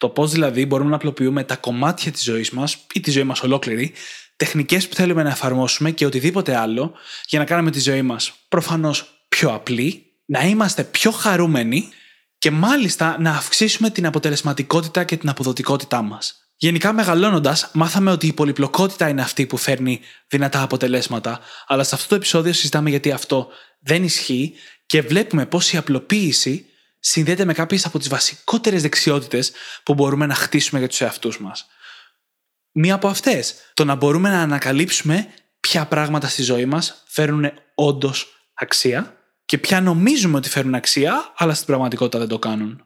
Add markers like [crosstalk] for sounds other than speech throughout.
Το πώς δηλαδή μπορούμε να απλοποιούμε τα κομμάτια της ζωής μας ή τη ζωή μας ολόκληρη, τεχνικές που θέλουμε να εφαρμόσουμε και οτιδήποτε άλλο για να κάνουμε τη ζωή μας προφανώς πιο απλή, να είμαστε πιο χαρούμενοι και μάλιστα να αυξήσουμε την αποτελεσματικότητα και την αποδοτικότητά μας. Γενικά, μεγαλώνοντας, μάθαμε ότι η πολυπλοκότητα είναι αυτή που φέρνει δυνατά αποτελέσματα, αλλά σε αυτό το επεισόδιο συζητάμε γιατί αυτό δεν ισχύει και βλέπουμε πώς η απλοποίηση συνδέεται με κάποιες από τις βασικότερες δεξιότητες που μπορούμε να χτίσουμε για τους εαυτούς μας. Μία από αυτές, το να μπορούμε να ανακαλύψουμε ποια πράγματα στη ζωή μας φέρουν όντως αξία και ποια νομίζουμε ότι φέρουν αξία, αλλά στην πραγματικότητα δεν το κάνουν.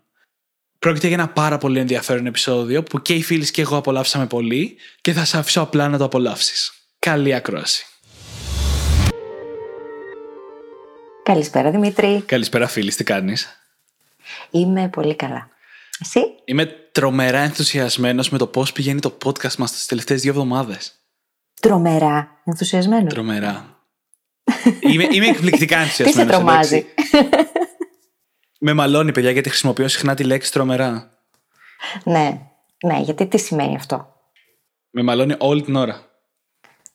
Πρόκειται για ένα πάρα πολύ ενδιαφέρον επεισόδιο που και οι φίλοι και εγώ απολαύσαμε πολύ και θα σε αφήσω απλά να το απολαύσεις. Καλή ακρόαση. Καλησπέρα Δημήτρη. Καλησπέρα φίλη, τι κάνεις; Είμαι πολύ καλά. Εσύ; Είμαι τρομερά ενθουσιασμένος με το πώς πηγαίνει το podcast μας τις τελευταίες δύο εβδομάδες. Τρομερά ενθουσιασμένος. Τρομερά. είμαι, είμαι εκπληκτικά [laughs] Τι σε ενθουσιασμένος. τρομάζει; εντάξει. με μαλώνει, παιδιά, γιατί χρησιμοποιώ συχνά τη λέξη τρομερά. ναι, ναι, γιατί τι σημαίνει αυτό; Με μαλώνει όλη την ώρα.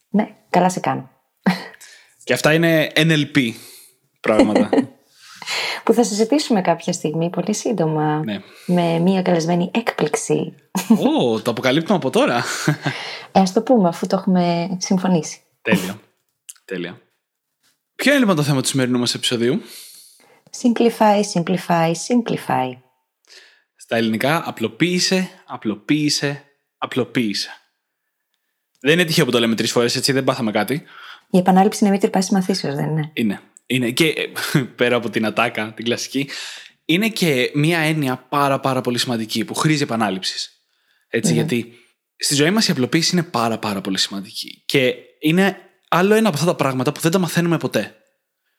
Ναι, καλά σε κάνω. Και αυτά είναι NLP πράγματα. [laughs] Που θα συζητήσουμε κάποια στιγμή πολύ σύντομα ναι. με μια καλεσμένη έκπληξη. Ω, το αποκαλύπτουμε από τώρα. Ε, ας το πούμε αφού το έχουμε συμφωνήσει. Τέλεια. Τέλεια. Ποιο είναι λοιπόν το θέμα του σημερινού μας επεισοδίου; Simplify, simplify, simplify. Στα ελληνικά, απλοποίησε, απλοποίησε, απλοποίησε. Δεν είναι τυχαίο που το λέμε τρεις φορές, έτσι δεν πάθαμε κάτι. Η επανάληψη είναι μήτρη πάση μαθήσεως, δεν είναι. Είναι. Είναι. Και ε, πέρα από την ατάκα, την κλασική, είναι και μία έννοια πάρα πάρα πολύ σημαντική που χρήζει επανάληψης. Έτσι, γιατί στη ζωή μας η απλοποίηση είναι πάρα πάρα πολύ σημαντική. Και είναι άλλο ένα από αυτά τα πράγματα που δεν τα μαθαίνουμε ποτέ.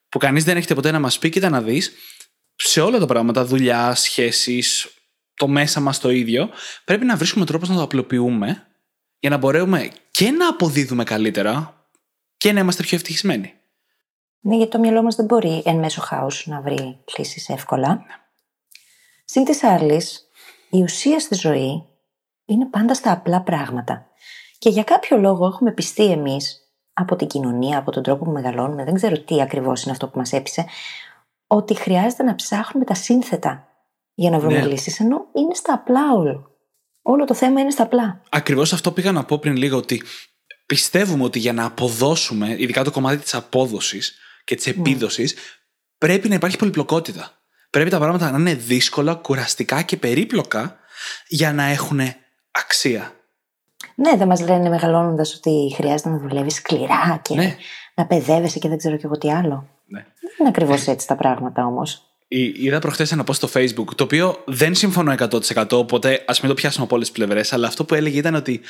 Που κανείς δεν έχετε ποτέ να μας πει, κοίτα να δεις, σε όλα τα πράγματα, δουλειά, σχέσεις, το μέσα μας το ίδιο, πρέπει να βρίσκουμε τρόπο να το απλοποιούμε για να μπορέσουμε και να αποδίδουμε καλύτερα και να είμαστε πιο ευτυχισμένοι. Ναι, γιατί το μυαλό μας δεν μπορεί εν μέσω χάους να βρει λύσεις εύκολα. Συν της άλλης, η ουσία στη ζωή είναι πάντα στα απλά πράγματα. Και για κάποιο λόγο έχουμε πιστεί εμείς, από την κοινωνία, από τον τρόπο που μεγαλώνουμε, δεν ξέρω τι ακριβώς είναι αυτό που μας έπεισε, ότι χρειάζεται να ψάχνουμε τα σύνθετα για να βρούμε Ναι. λύσεις, ενώ είναι στα απλά όλο. Όλο το θέμα είναι στα απλά. Ακριβώς αυτό πήγα να πω πριν λίγο ότι πιστεύουμε ότι για να αποδώσουμε, ειδικά το κομμάτι της απόδοσης και της επίδοσης, πρέπει να υπάρχει πολυπλοκότητα. Πρέπει τα πράγματα να είναι δύσκολα, κουραστικά και περίπλοκα για να έχουν αξία. Ναι, δεν μας λένε μεγαλώνοντας ότι χρειάζεται να δουλεύεις σκληρά και Ναι. να παιδεύεσαι και δεν ξέρω και εγώ τι άλλο. Ναι. Δεν είναι ακριβώς έτσι τα πράγματα όμως. Εί- Είδα προχθές ένα post στο Facebook, το οποίο δεν συμφωνώ 100%, οπότε ας μην το πιάσουμε από όλες τις πλευρές. Αλλά αυτό που έλεγε ήταν ότι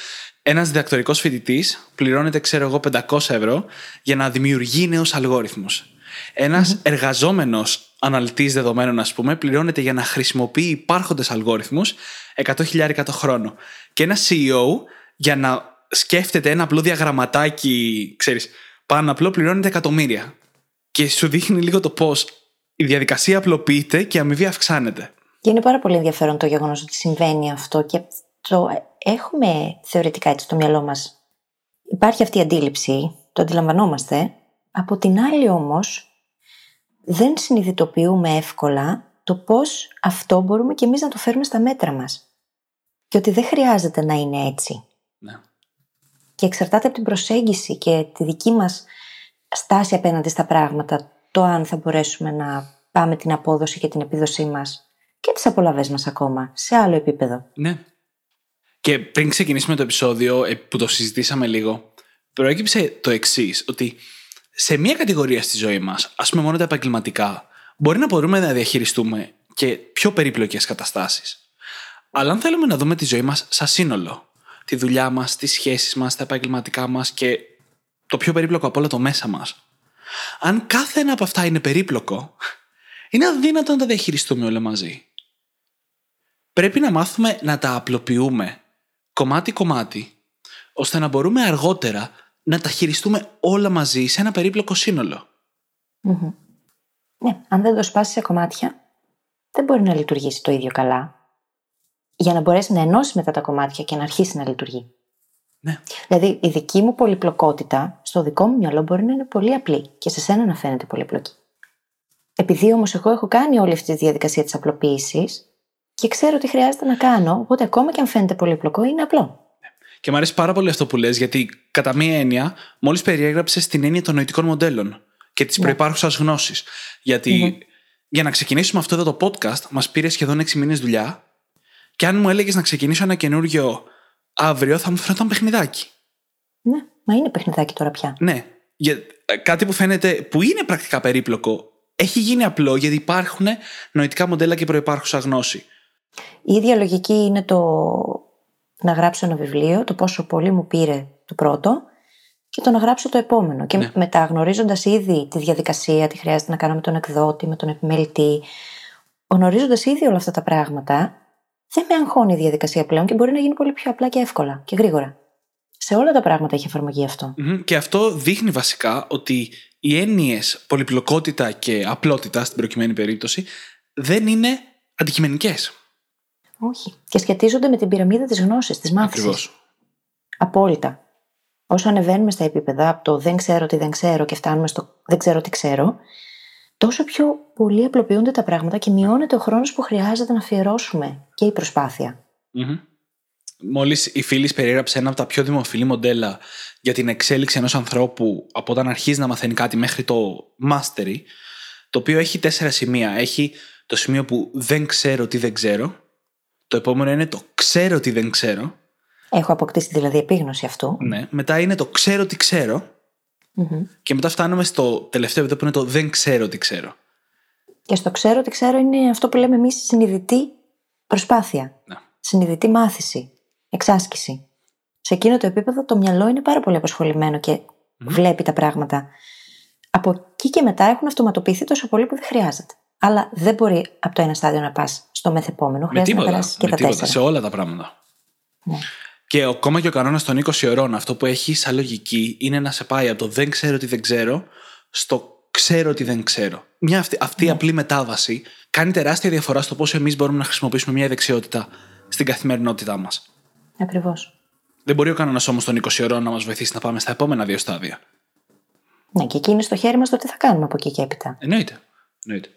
ένας διδακτορικός φοιτητής πληρώνεται, ξέρω εγώ, 500 ευρώ για να δημιουργεί νέους αλγόριθμους. Ένας εργαζόμενος αναλυτής δεδομένων, ας πούμε, πληρώνεται για να χρησιμοποιεί υπάρχοντες αλγόριθμους 100.000 το χρόνο. Και ένας CEO για να σκέφτεται ένα απλό διαγραμματάκι, ξέρεις, πάνω απλό πληρώνεται εκατομμύρια. Και σου δείχνει λίγο το πώς η διαδικασία απλοποιείται και η αμοιβή αυξάνεται. Και είναι πάρα πολύ ενδιαφέρον το γεγονός ότι συμβαίνει αυτό και το έχουμε θεωρητικά έτσι στο μυαλό μας. Υπάρχει αυτή η αντίληψη, το αντιλαμβανόμαστε. Από την άλλη όμως δεν συνειδητοποιούμε εύκολα το πώς αυτό μπορούμε και εμείς να το φέρουμε στα μέτρα μας. Και ότι δεν χρειάζεται να είναι έτσι. Ναι. Και εξαρτάται από την προσέγγιση και τη δική μας στάση απέναντι στα πράγματα, το αν θα μπορέσουμε να πάμε την απόδοση και την επίδοσή μας και τις απολαβές μας ακόμα, σε άλλο επίπεδο. Ναι. Και πριν ξεκινήσουμε το επεισόδιο ε, που το συζητήσαμε λίγο, προέκυψε το εξής, ότι σε μία κατηγορία στη ζωή μας, ας πούμε μόνο τα επαγγελματικά, μπορεί να μπορούμε να διαχειριστούμε και πιο περίπλοκες καταστάσεις. Αλλά αν θέλουμε να δούμε τη ζωή μας σαν σύνολο, τη δουλειά μας, τις σχέσεις μας, τα επαγγελματικά μας και το πιο περίπλοκο από όλα το μέσα μας. Αν κάθε ένα από αυτά είναι περίπλοκο, είναι αδύνατο να τα διαχειριστούμε όλα μαζί. Πρέπει να μάθουμε να τα απλοποιούμε κομμάτι-κομμάτι, ώστε να μπορούμε αργότερα να τα χειριστούμε όλα μαζί σε ένα περίπλοκο σύνολο. Ναι, αν δεν το σπάσεις σε κομμάτια, δεν μπορεί να λειτουργήσει το ίδιο καλά. Για να μπορέσει να ενώσεις μετά τα κομμάτια και να αρχίσει να λειτουργεί. Ναι. Δηλαδή, η δική μου πολυπλοκότητα στο δικό μου μυαλό μπορεί να είναι πολύ απλή και σε σένα να φαίνεται πολύπλοκη. Επειδή όμως εγώ έχω κάνει όλη αυτή τη διαδικασία της απλοποίησης και ξέρω τι χρειάζεται να κάνω, οπότε ακόμα και αν φαίνεται πολύπλοκο, είναι απλό. Και μου αρέσει πάρα πολύ αυτό που λες, γιατί κατά μία έννοια, μόλις περιέγραψες την έννοια των νοητικών μοντέλων και τη Ναι. προπάρχουσα γνώσης. Γιατί για να ξεκινήσουμε αυτό εδώ το podcast, μας πήρε σχεδόν 6 μήνες δουλειά. Και αν μου έλεγες να ξεκινήσω ένα καινούριο αύριο, θα μου φαίνονταν παιχνιδάκι. Ναι, μα είναι παιχνιδάκι τώρα πια. Ναι. Για, ε, κάτι που φαίνεται που είναι πρακτικά περίπλοκο, έχει γίνει απλό γιατί υπάρχουν νοητικά μοντέλα και προπάρχουσα γνώση. Η ίδια λογική είναι το να γράψω ένα βιβλίο, το πόσο πολύ μου πήρε το πρώτο και το να γράψω το επόμενο. Και Ναι. μετά γνωρίζοντα ήδη τη διαδικασία, τι χρειάζεται να κάνω με τον εκδότη, με τον επιμελητή, γνωρίζοντας ήδη όλα αυτά τα πράγματα, δεν με αγχώνει η διαδικασία πλέον και μπορεί να γίνει πολύ πιο απλά και εύκολα και γρήγορα. Σε όλα τα πράγματα έχει εφαρμογή αυτό. Μμμ. Και αυτό δείχνει βασικά ότι οι έννοιες πολυπλοκότητα και απλότητα στην προκειμένη περίπτωση δεν είναι αντικειμενικές. Όχι. Και σχετίζονται με την πυραμίδα της γνώσης, της μάθησης. Ακριβώς. Απόλυτα. Όσο ανεβαίνουμε στα επίπεδα από το δεν ξέρω τι δεν ξέρω και φτάνουμε στο δεν ξέρω τι ξέρω, τόσο πιο πολύ απλοποιούνται τα πράγματα και μειώνεται ο χρόνος που χρειάζεται να αφιερώσουμε και η προσπάθεια. Μόλις η φίλη περιέγραψε ένα από τα πιο δημοφιλή μοντέλα για την εξέλιξη ενός ανθρώπου από όταν αρχίζει να μαθαίνει κάτι μέχρι το mastery, το οποίο έχει τέσσερα σημεία. Έχει το σημείο που δεν ξέρω τι δεν ξέρω. Το επόμενο είναι το ξέρω τι δεν ξέρω. Έχω αποκτήσει δηλαδή επίγνωση αυτού. Ναι. Μετά είναι το ξέρω τι ξέρω. Μμμ. Και μετά φτάνουμε στο τελευταίο επίπεδο που είναι το δεν ξέρω τι ξέρω. Και στο ξέρω τι ξέρω είναι αυτό που λέμε εμείς συνειδητή προσπάθεια. Ναι. Συνειδητή μάθηση. Εξάσκηση. Σε εκείνο το επίπεδο το μυαλό είναι πάρα πολύ απασχολημένο και βλέπει τα πράγματα. Από εκεί και μετά έχουν αυτοματοποιηθεί τόσο πολύ που δεν χρειάζεται. Αλλά δεν μπορεί από το ένα στάδιο να πας στο μεθεπόμενο. Με Χρειάζεται να τίποτα. περάσεις και με τα τίποτα. τέσσερα. Σε όλα τα πράγματα. Ναι. Και ακόμα και ο κανόνας των 20 ωρών, αυτό που έχει σαν λογική είναι να σε πάει από το δεν ξέρω τι δεν ξέρω στο ξέρω τι δεν ξέρω. Μια αυτή, αυτή η απλή μετάβαση κάνει τεράστια διαφορά στο πόσο εμείς μπορούμε να χρησιμοποιήσουμε μια δεξιότητα στην καθημερινότητά μας. Ακριβώς. Δεν μπορεί ο κανόνας όμως των 20 ωρών να μας βοηθήσει να πάμε στα επόμενα δύο στάδια. Ναι, και εκεί είναι στο χέρι μας το τι θα κάνουμε από εκεί και έπειτα. Εννοείται. Εννοείται.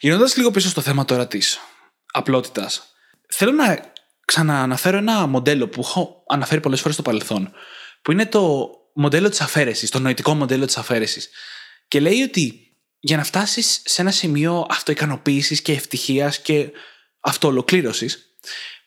Γυρνώντας λίγο πίσω στο θέμα τώρα της απλότητας, θέλω να ξανααναφέρω ένα μοντέλο που έχω αναφέρει πολλές φορές στο παρελθόν, που είναι το μοντέλο της αφαίρεσης, το νοητικό μοντέλο της αφαίρεσης. Και λέει ότι για να φτάσεις σε ένα σημείο αυτοικανοποίησης και ευτυχίας και αυτοολοκλήρωσης,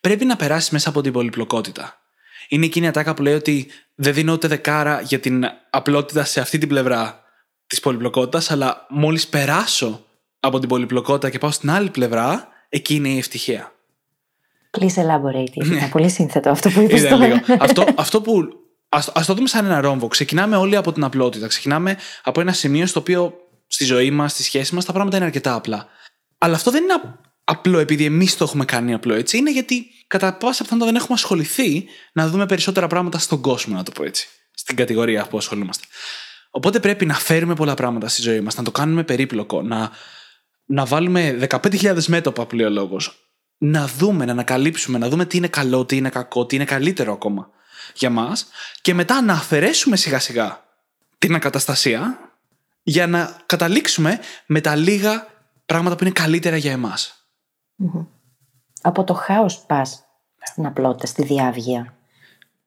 πρέπει να περάσεις μέσα από την πολυπλοκότητα. Είναι εκείνη η ατάκα που λέει ότι δεν δίνω ούτε δεκάρα για την απλότητα σε αυτή την πλευρά της πολυπλοκότητας, αλλά μόλις περάσω από την πολυπλοκότητα και πάω στην άλλη πλευρά, εκεί είναι η ευτυχία. Please elaborate. Ήταν πολύ σύνθετο αυτό που είπες Είδα τώρα. λίγο. αυτό, αυτό που. Ας, ας το δούμε σαν ένα ρόμβο. Ξεκινάμε όλοι από την απλότητα. Ξεκινάμε από ένα σημείο στο οποίο στη ζωή μας, στη σχέση μας, τα πράγματα είναι αρκετά απλά. Αλλά αυτό δεν είναι α- απλό επειδή εμείς το έχουμε κάνει απλό έτσι. Είναι γιατί κατά πάσα πιθανότητα δεν έχουμε ασχοληθεί να δούμε περισσότερα πράγματα στον κόσμο, να το πω έτσι. Στην κατηγορία που ασχολούμαστε. Οπότε πρέπει να φέρουμε πολλά πράγματα στη ζωή μας, να το κάνουμε περίπλοκο, να, να βάλουμε 15.000 μέτωπα που λέει ο λόγος. Να δούμε, να ανακαλύψουμε, να δούμε τι είναι καλό, τι είναι κακό, τι είναι καλύτερο ακόμα για μας. Και μετά να αφαιρέσουμε σιγά σιγά την ακαταστασία για να καταλήξουμε με τα λίγα πράγματα που είναι καλύτερα για εμάς. Από το χάος πας στην απλότητα, στη διάβγεια.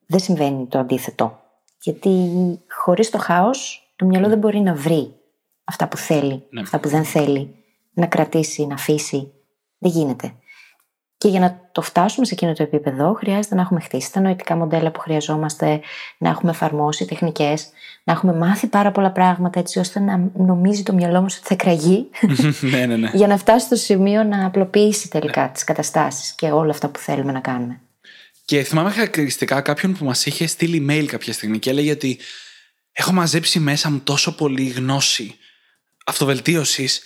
Δεν συμβαίνει το αντίθετο. Γιατί χωρίς το χάος, το μυαλό δεν μπορεί να βρει αυτά που θέλει, Ναι. αυτά που δεν θέλει, να κρατήσει, να αφήσει. Δεν γίνεται. Και για να το φτάσουμε σε εκείνο το επίπεδο, χρειάζεται να έχουμε χτίσει τα νοητικά μοντέλα που χρειαζόμαστε, να έχουμε εφαρμόσει τεχνικές, να έχουμε μάθει πάρα πολλά πράγματα έτσι ώστε να νομίζει το μυαλό μας ότι θα εκραγεί [laughs] ναι, ναι, ναι. για να φτάσει στο σημείο να απλοποιήσει τελικά τις καταστάσεις και όλα αυτά που θέλουμε να κάνουμε. Και θυμάμαι χαρακτηριστικά κάποιον που μας είχε στείλει email κάποια στιγμή και έλεγε ότι έχω μαζέψει μέσα μου τόσο πολύ γνώση αυτοβελτίωσης,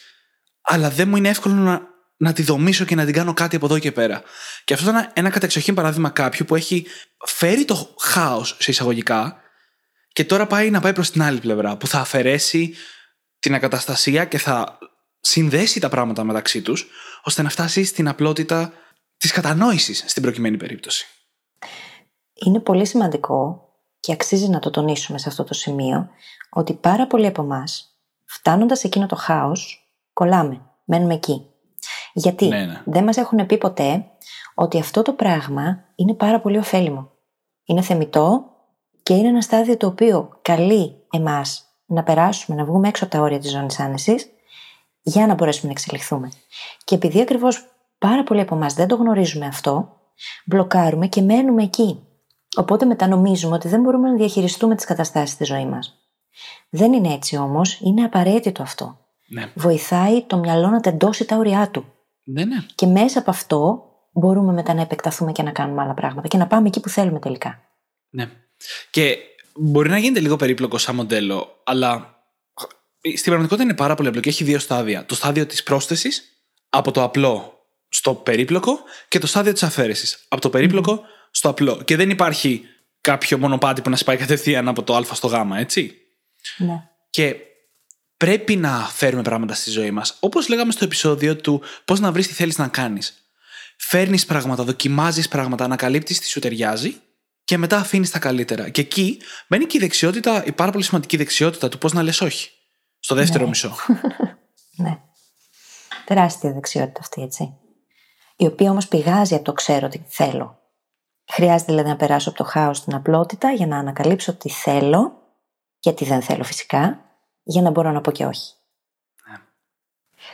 αλλά δεν μου είναι εύκολο να, να τη δομήσω και να την κάνω κάτι από εδώ και πέρα. Και αυτό ήταν ένα κατεξοχήν παράδειγμα κάποιου που έχει φέρει το χάος σε εισαγωγικά και τώρα πάει να πάει προς την άλλη πλευρά, που θα αφαιρέσει την ακαταστασία και θα συνδέσει τα πράγματα μεταξύ τους, ώστε να φτάσει στην απλότητα της κατανόησης στην προκειμένη περίπτωση. Είναι πολύ σημαντικό και αξίζει να το τονίσουμε σε αυτό το σημείο ότι πάρα πολλοί από εμάς, φτάνοντας σε εκείνο το χάος, κολλάμε, μένουμε εκεί. Γιατί Ναι, ναι. δεν μας έχουν πει ποτέ ότι αυτό το πράγμα είναι πάρα πολύ ωφέλιμο. Είναι θεμητό και είναι ένα στάδιο το οποίο καλεί εμάς να περάσουμε, να βγούμε έξω από τα όρια της ζώνης άνεσης για να μπορέσουμε να εξελιχθούμε. Και επειδή ακριβώς πάρα πολλοί από εμάς δεν το γνωρίζουμε αυτό, μπλοκάρουμε και μένουμε εκεί. Οπότε μετανομίζουμε ότι δεν μπορούμε να διαχειριστούμε τις καταστάσεις στη ζωή μας. Δεν είναι έτσι όμως, είναι απαραίτητο αυτό. Ναι. Βοηθάει το μυαλό να τεντώσει τα όρια του. Ναι, ναι. Και μέσα από αυτό μπορούμε μετά να επεκταθούμε και να κάνουμε άλλα πράγματα και να πάμε εκεί που θέλουμε τελικά. Ναι. Και μπορεί να γίνεται λίγο περίπλοκο σαν μοντέλο, αλλά στην πραγματικότητα είναι πάρα πολύ απλό και έχει δύο στάδια. Το στάδιο της πρόσθεσης από το απλό στο περίπλοκο και το στάδιο της αφαίρεσης από το περίπλοκο στο απλό. Και δεν υπάρχει κάποιο μονοπάτι που να σπάει κατευθείαν από το Α στο Γ, έτσι. Ναι. Και πρέπει να φέρουμε πράγματα στη ζωή μας. Όπως λέγαμε στο επεισόδιο του πώς να βρεις τι θέλεις να κάνεις. Φέρνεις πράγματα, δοκιμάζεις πράγματα, ανακαλύπτεις τι σου ταιριάζει και μετά αφήνεις τα καλύτερα. Και εκεί μπαίνει και η δεξιότητα, η πάρα πολύ σημαντική δεξιότητα του πώς να λες όχι. Στο δεύτερο Ναι. μισό. [laughs] Ναι. Τεράστια δεξιότητα αυτή, έτσι. Η οποία όμως πηγάζει από το ξέρω τι θέλω. Χρειάζεται δηλαδή να περάσω από το χάος στην απλότητα για να ανακαλύψω τι θέλω και τι δεν θέλω φυσικά, για να μπορώ να πω και όχι.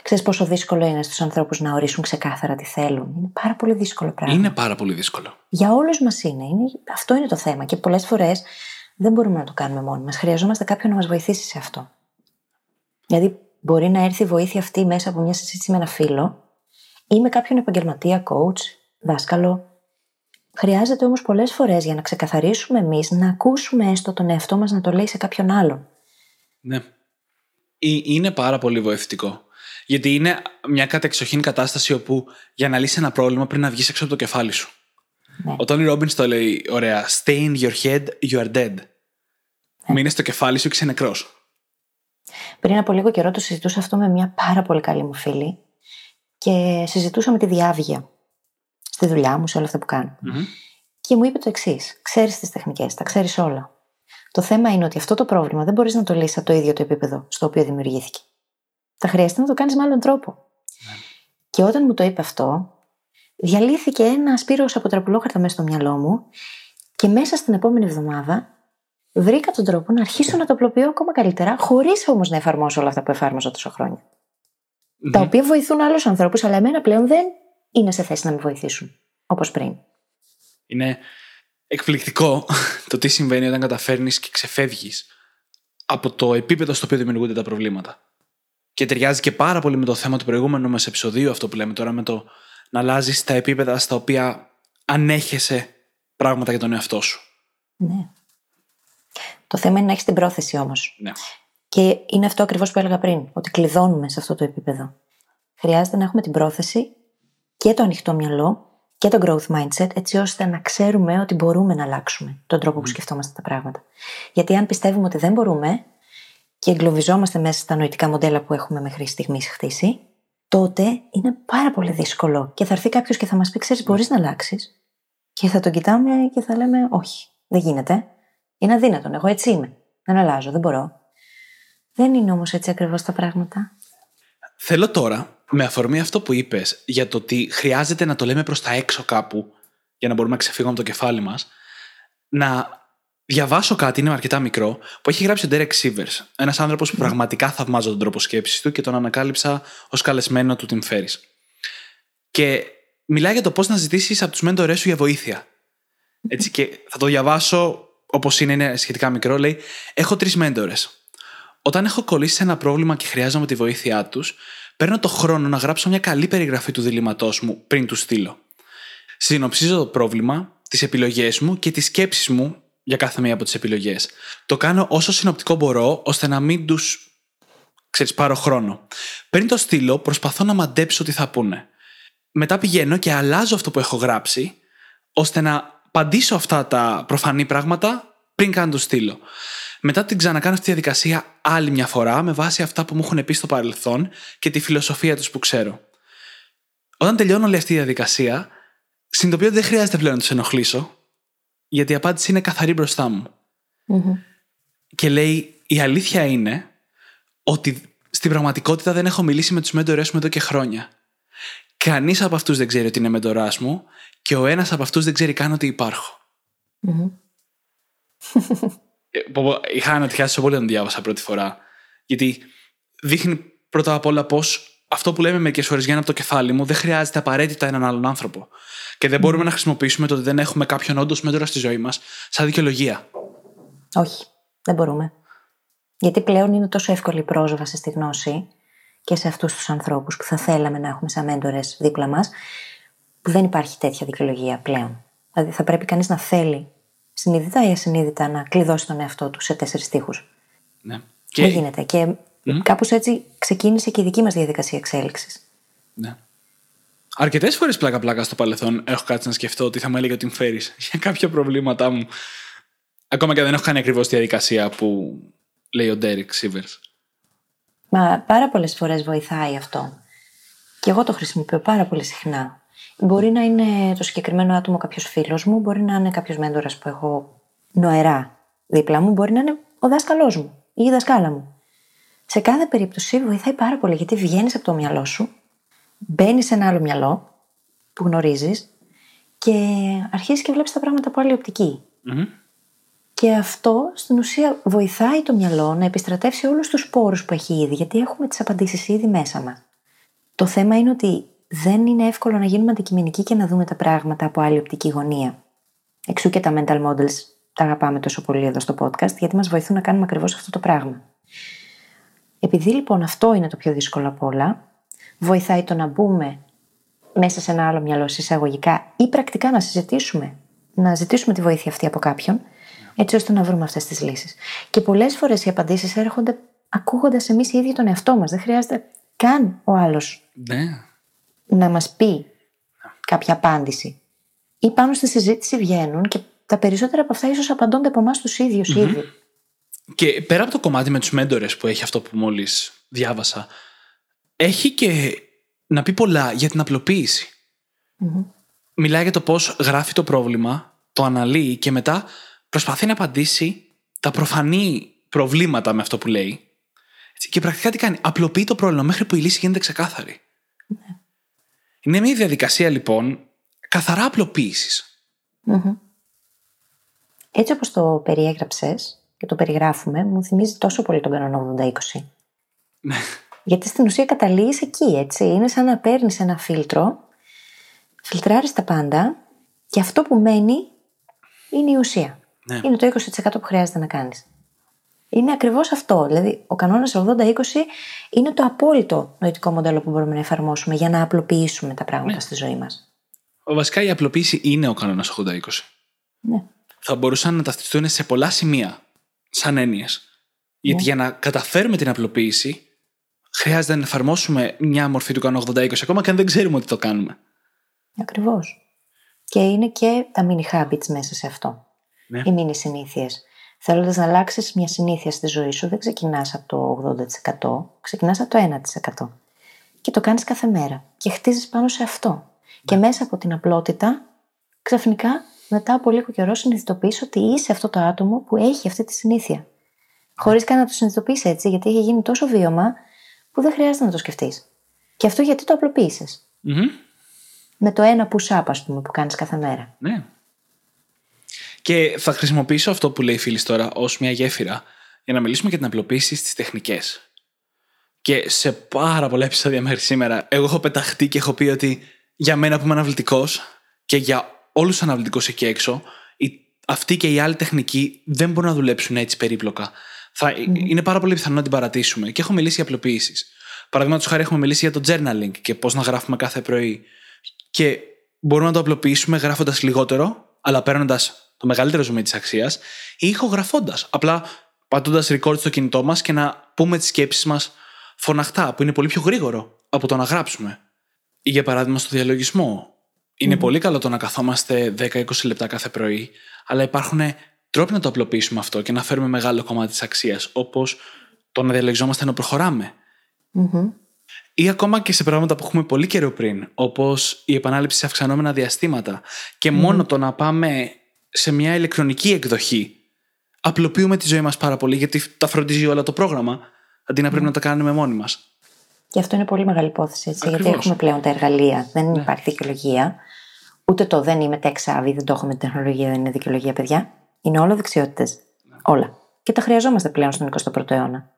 Ξέρεις πόσο δύσκολο είναι στους ανθρώπους να ορίσουν ξεκάθαρα τι θέλουν. Είναι πάρα πολύ δύσκολο πράγμα. Είναι πάρα πολύ δύσκολο. Για όλους μας είναι. είναι. Αυτό είναι το θέμα. Και πολλές φορές δεν μπορούμε να το κάνουμε μόνοι μας. Χρειαζόμαστε κάποιον να μας βοηθήσει σε αυτό. Δηλαδή, μπορεί να έρθει η βοήθεια αυτή μέσα από μια συζήτηση με ένα φίλο ή με κάποιον επαγγελματία, coach, δάσκαλο. Χρειάζεται όμως πολλές φορές για να ξεκαθαρίσουμε εμείς να ακούσουμε έστω τον εαυτό μας να το λέει σε κάποιον άλλον. Ναι. Ε, Είναι πάρα πολύ βοηθητικό. Γιατί είναι μια κατεξοχήν κατάσταση όπου για να λύσει ένα πρόβλημα πρέπει να βγεις έξω από το κεφάλι σου. Ναι. Ο Τόνι Ρόμπιν το λέει ωραία. Stay in your head, you are dead. Μείνε στο κεφάλι σου και είσαι νεκρός. Πριν από λίγο καιρό το συζητούσα αυτό με μια πάρα πολύ καλή μου φίλη και συζητούσαμε τη διάβγεια στη δουλειά μου, σε όλα αυτά που κάνω. Και μου είπε το εξής: Ξέρεις τις τεχνικές, τα ξέρεις όλα. Το θέμα είναι ότι αυτό το πρόβλημα δεν μπορείς να το λύσεις από το ίδιο το επίπεδο στο οποίο δημιουργήθηκε. Θα χρειαστεί να το κάνεις με άλλον τρόπο. Και όταν μου το είπε αυτό, διαλύθηκε ένα σπύρος από τραπουλόχαρτα μέσα στο μυαλό μου και μέσα στην επόμενη εβδομάδα βρήκα τον τρόπο να αρχίσω να το απλοποιώ ακόμα καλύτερα, χωρίς όμως να εφαρμόσω όλα αυτά που εφάρμοσα τόσο χρόνια. Τα οποία βοηθούν άλλους ανθρώπους, αλλά εμένα πλέον δεν είναι σε θέση να με βοηθήσουν όπως πριν. Είναι εκπληκτικό το τι συμβαίνει όταν καταφέρνεις και ξεφεύγεις από το επίπεδο στο οποίο δημιουργούνται τα προβλήματα. Και ταιριάζει και πάρα πολύ με το θέμα του προηγούμενου μας επεισοδίου, αυτό που λέμε τώρα, με το να αλλάζεις τα επίπεδα στα οποία ανέχεσαι πράγματα για τον εαυτό σου. Ναι. Το θέμα είναι να έχεις την πρόθεση όμως. Ναι. Και είναι αυτό ακριβώς που έλεγα πριν, ότι κλειδώνουμε σε αυτό το επίπεδο. Χρειάζεται να έχουμε την πρόθεση και το ανοιχτό μυαλό και το growth mindset, έτσι ώστε να ξέρουμε ότι μπορούμε να αλλάξουμε τον τρόπο που σκεφτόμαστε τα πράγματα. Γιατί αν πιστεύουμε ότι δεν μπορούμε και εγκλωβιζόμαστε μέσα στα νοητικά μοντέλα που έχουμε μέχρι στιγμής χτίσει, τότε είναι πάρα πολύ δύσκολο. Και θα έρθει κάποιος και θα μας πει: Ξέρεις, μπορείς να αλλάξεις. Και θα τον κοιτάμε και θα λέμε: Όχι, δεν γίνεται. Είναι αδύνατον. Εγώ έτσι είμαι. Δεν αλλάζω, δεν μπορώ. Δεν είναι όμως έτσι ακριβώς τα πράγματα. Θέλω τώρα, με αφορμή αυτό που είπες, για το ότι χρειάζεται να το λέμε προς τα έξω κάπου, για να μπορούμε να ξεφύγουμε από το κεφάλι μας, να διαβάσω κάτι, είναι αρκετά μικρό, που έχει γράψει ο Derek Sivers. Ένας άνθρωπος που πραγματικά θαυμάζω τον τρόπο σκέψης του και τον ανακάλυψα ως καλεσμένο του Tim Ferriss. Και μιλάει για το πώς να ζητήσεις από τους μέντορές σου για βοήθεια. Έτσι, και θα το διαβάσω όπως είναι, είναι σχετικά μικρό. Λέει: Έχω τρεις μέντορες. Όταν έχω κολλήσει σε ένα πρόβλημα και χρειάζομαι τη βοήθειά τους, παίρνω το χρόνο να γράψω μια καλή περιγραφή του διλήμματός μου πριν του στείλω. Συνοψίζω το πρόβλημα τις επιλογές μου και τις σκέψεις μου για κάθε μία από τις επιλογές. Το κάνω όσο συνοπτικό μπορώ, ώστε να μην τους. ξέρεις, πάρω χρόνο. Πριν το στείλω, προσπαθώ να μαντέψω τι θα πούνε. Μετά πηγαίνω και αλλάζω αυτό που έχω γράψει, ώστε να απαντήσω αυτά τα προφανή πράγματα πριν καν το στείλω. Μετά την ξανακάνω αυτή τη διαδικασία άλλη μια φορά με βάση αυτά που μου έχουν πει στο παρελθόν και τη φιλοσοφία τους που ξέρω. Όταν τελειώνω όλη αυτή η διαδικασία, συνειδητοποιώ ότι δεν χρειάζεται πλέον να τους ενοχλήσω, γιατί η απάντηση είναι καθαρή μπροστά μου. Και λέει, η αλήθεια είναι ότι στην πραγματικότητα δεν έχω μιλήσει με τους μέντορέ μου εδώ και χρόνια. Κανείς από αυτούς δεν ξέρει ότι είναι μέντοράς μου και ο ένας από αυτούς δεν ξέρει καν ότι υπάρχω. Ε, [laughs] είχα ανατριχιάσει πολύ όταν διάβασα πρώτη φορά. Γιατί δείχνει πρώτα απ' όλα πώ αυτό που λέμε μερικές φορές βγαίνει από το κεφάλι μου δεν χρειάζεται απαραίτητα έναν άλλον άνθρωπο. Και δεν μπορούμε να χρησιμοποιήσουμε το ότι δεν έχουμε κάποιον όντως μέτρος στη ζωή μας σαν δικαιολογία. Όχι, δεν μπορούμε. Γιατί πλέον είναι τόσο εύκολη η πρόσβαση στη γνώση και σε αυτούς τους ανθρώπους που θα θέλαμε να έχουμε σαν μέντορες δίπλα μας, που δεν υπάρχει τέτοια δικαιολογία πλέον. Δηλαδή θα πρέπει κανείς να θέλει συνειδητά ή ασυνείδητα να κλειδώσει τον εαυτό του σε τέσσερις τείχου. Ναι. Και... Δεν γίνεται; Και mm. κάπως έτσι ξεκίνησε και η δική μας διαδικασία εξέλιξης. Ναι. Αρκετές φορές πλάκα-πλάκα στο παρελθόν έχω κάτσει να σκεφτώ τι θα μου έλεγε ότι φέρει [laughs] για κάποια προβλήματά μου. Ακόμα και δεν έχω κάνει ακριβώς τη διαδικασία που λέει ο Ντέρικ Σίβερ. Μα πάρα πολλές φορές βοηθάει αυτό. Και εγώ το χρησιμοποιώ πάρα πολύ συχνά. Μπορεί να είναι το συγκεκριμένο άτομο κάποιος φίλος μου, μπορεί να είναι κάποιος μέντορας που έχω νοερά δίπλα μου, μπορεί να είναι ο δάσκαλός μου ή η δασκάλα μου. Σε κάθε περίπτωση βοηθάει πάρα πολύ γιατί βγαίνεις από το μυαλό σου, μπαίνεις σε ένα άλλο μυαλό που γνωρίζεις και αρχίζεις και βλέπεις τα πράγματα από άλλη Και αυτό στην ουσία βοηθάει το μυαλό να επιστρατεύσει όλους τους πόρους που έχει ήδη, γιατί έχουμε τις απαντήσεις ήδη μέσα μας. Το θέμα είναι ότι δεν είναι εύκολο να γίνουμε αντικειμενικοί και να δούμε τα πράγματα από άλλη οπτική γωνία. Εξού και τα mental models τα αγαπάμε τόσο πολύ εδώ στο podcast, γιατί μας βοηθούν να κάνουμε ακριβώς αυτό το πράγμα. Επειδή λοιπόν αυτό είναι το πιο δύσκολο από όλα, βοηθάει το να μπούμε μέσα σε ένα άλλο μυαλό εισαγωγικά ή πρακτικά να συζητήσουμε, να ζητήσουμε τη βοήθεια αυτή από κάποιον, έτσι ώστε να βρούμε αυτές τις λύσεις. Και πολλές φορές οι απαντήσεις έρχονται ακούγοντας εμείς οι ίδιοι τον εαυτό μας. Δεν χρειάζεται καν ο άλλος ναι να μας πει κάποια απάντηση. Ή πάνω στη συζήτηση βγαίνουν και τα περισσότερα από αυτά ίσως απαντώνται από εμάς τους ίδιους ήδη. Και πέρα από το κομμάτι με τους μέντορες που έχει αυτό που μόλις διάβασα, έχει και να πει πολλά για την απλοποίηση. Μιλάει για το πώς γράφει το πρόβλημα, το αναλύει και μετά προσπαθεί να απαντήσει τα προφανή προβλήματα με αυτό που λέει. Και πρακτικά τι κάνει, απλοποιεί το πρόβλημα μέχρι που η λύση γίνεται ξεκάθαρη. Ναι. Είναι μια διαδικασία λοιπόν καθαρά απλοποίησης. Έτσι όπως το περιέγραψες και το περιγράφουμε, μου θυμίζει τόσο πολύ τον κανόνα 80-20. Ναι. Γιατί στην ουσία καταλήγεις εκεί, έτσι. Είναι σαν να παίρνεις ένα φίλτρο, φιλτράρεις τα πάντα και αυτό που μένει είναι η ουσία. Ναι. Είναι το 20% που χρειάζεται να κάνεις. Είναι ακριβώς αυτό. Δηλαδή, ο κανόνας 80-20 είναι το απόλυτο νοητικό μοντέλο που μπορούμε να εφαρμόσουμε για να απλοποιήσουμε τα πράγματα ναι. στη ζωή μας. Βασικά, η απλοποίηση είναι ο κανόνας 80-20. Ναι. Θα μπορούσαν να ταυτιστούν σε πολλά σημεία, σαν έννοιες. Γιατί ναι. για να καταφέρουμε την απλοποίηση, χρειάζεται να εφαρμόσουμε μια μορφή του κανόνα 80-20, ακόμα και αν δεν ξέρουμε ότι το κάνουμε. Ακριβώς. Και είναι και τα mini habits μέσα σε αυτό. Ναι. Οι mini συνήθειες. Θέλοντας να αλλάξεις μια συνήθεια στη ζωή σου, δεν ξεκινάς από το 80%, ξεκινάς από το 1%. Και το κάνεις κάθε μέρα. Και χτίζεις πάνω σε αυτό. Και ναι. μέσα από την απλότητα, ξαφνικά, μετά από λίγο καιρό, συνειδητοποιείς ότι είσαι αυτό το άτομο που έχει αυτή τη συνήθεια. Χωρίς καν να το συνειδητοποιείς έτσι, γιατί έχει γίνει τόσο βίωμα που δεν χρειάζεται να το σκεφτείς. Και αυτό γιατί το απλοποιησε Με το ένα push-up, ας πούμε, που κάνεις κάθε μέρα. Ναι. Και θα χρησιμοποιήσω αυτό που λέει η φίλη τώρα ως μια γέφυρα για να μιλήσουμε για την απλοποίηση στις τεχνικές. Και σε πάρα πολλά επεισόδια μέχρι σήμερα, εγώ έχω πεταχτεί και έχω πει ότι για μένα που είμαι αναβλητικός και για όλους τους αναβλητικούς εκεί έξω, αυτή και η άλλη τεχνική δεν μπορούν να δουλέψουν έτσι περίπλοκα. Θα, Είναι πάρα πολύ πιθανό να την παρατήσουμε. Και έχω μιλήσει για απλοποίησεις. Παραδείγματος χάρη, έχουμε μιλήσει για το journaling και πώς να γράφουμε κάθε πρωί. Και μπορούμε να το απλοποιήσουμε γράφοντας λιγότερο, αλλά παίρνοντας το μεγαλύτερο ζουμί της αξίας, ή ηχογραφώντας. Απλά πατώντας record στο κινητό μας και να πούμε τις σκέψεις μας φωναχτά, που είναι πολύ πιο γρήγορο από το να γράψουμε. Ή για παράδειγμα στο διαλογισμό. Είναι πολύ καλό το να καθόμαστε 10-20 λεπτά κάθε πρωί, αλλά υπάρχουν τρόποι να το απλοποιήσουμε αυτό και να φέρουμε μεγάλο κομμάτι της αξίας, όπως το να διαλογιζόμαστε ενώ προχωράμε. Ή ακόμα και σε πράγματα που έχουμε πολύ καιρό πριν, όπως η επανάληψη σε αυξανόμενα διαστήματα. Και μόνο το να πάμε σε μια ηλεκτρονική εκδοχή. Απλοποιούμε τη ζωή μας πάρα πολύ, γιατί τα φροντίζει όλα το πρόγραμμα, αντί να πρέπει να τα κάνουμε μόνοι μας. Και αυτό είναι πολύ μεγάλη υπόθεση, έτσι, γιατί έχουμε πλέον τα εργαλεία. Δεν Ναι. υπάρχει δικαιολογία. Ούτε το δεν είμαι τεξάβη, δεν το έχω με την τεχνολογία, δεν είναι δικαιολογία, παιδιά. Είναι όλο δεξιότητες. Ναι. Όλα. Και τα χρειαζόμαστε πλέον στον 21ο αιώνα.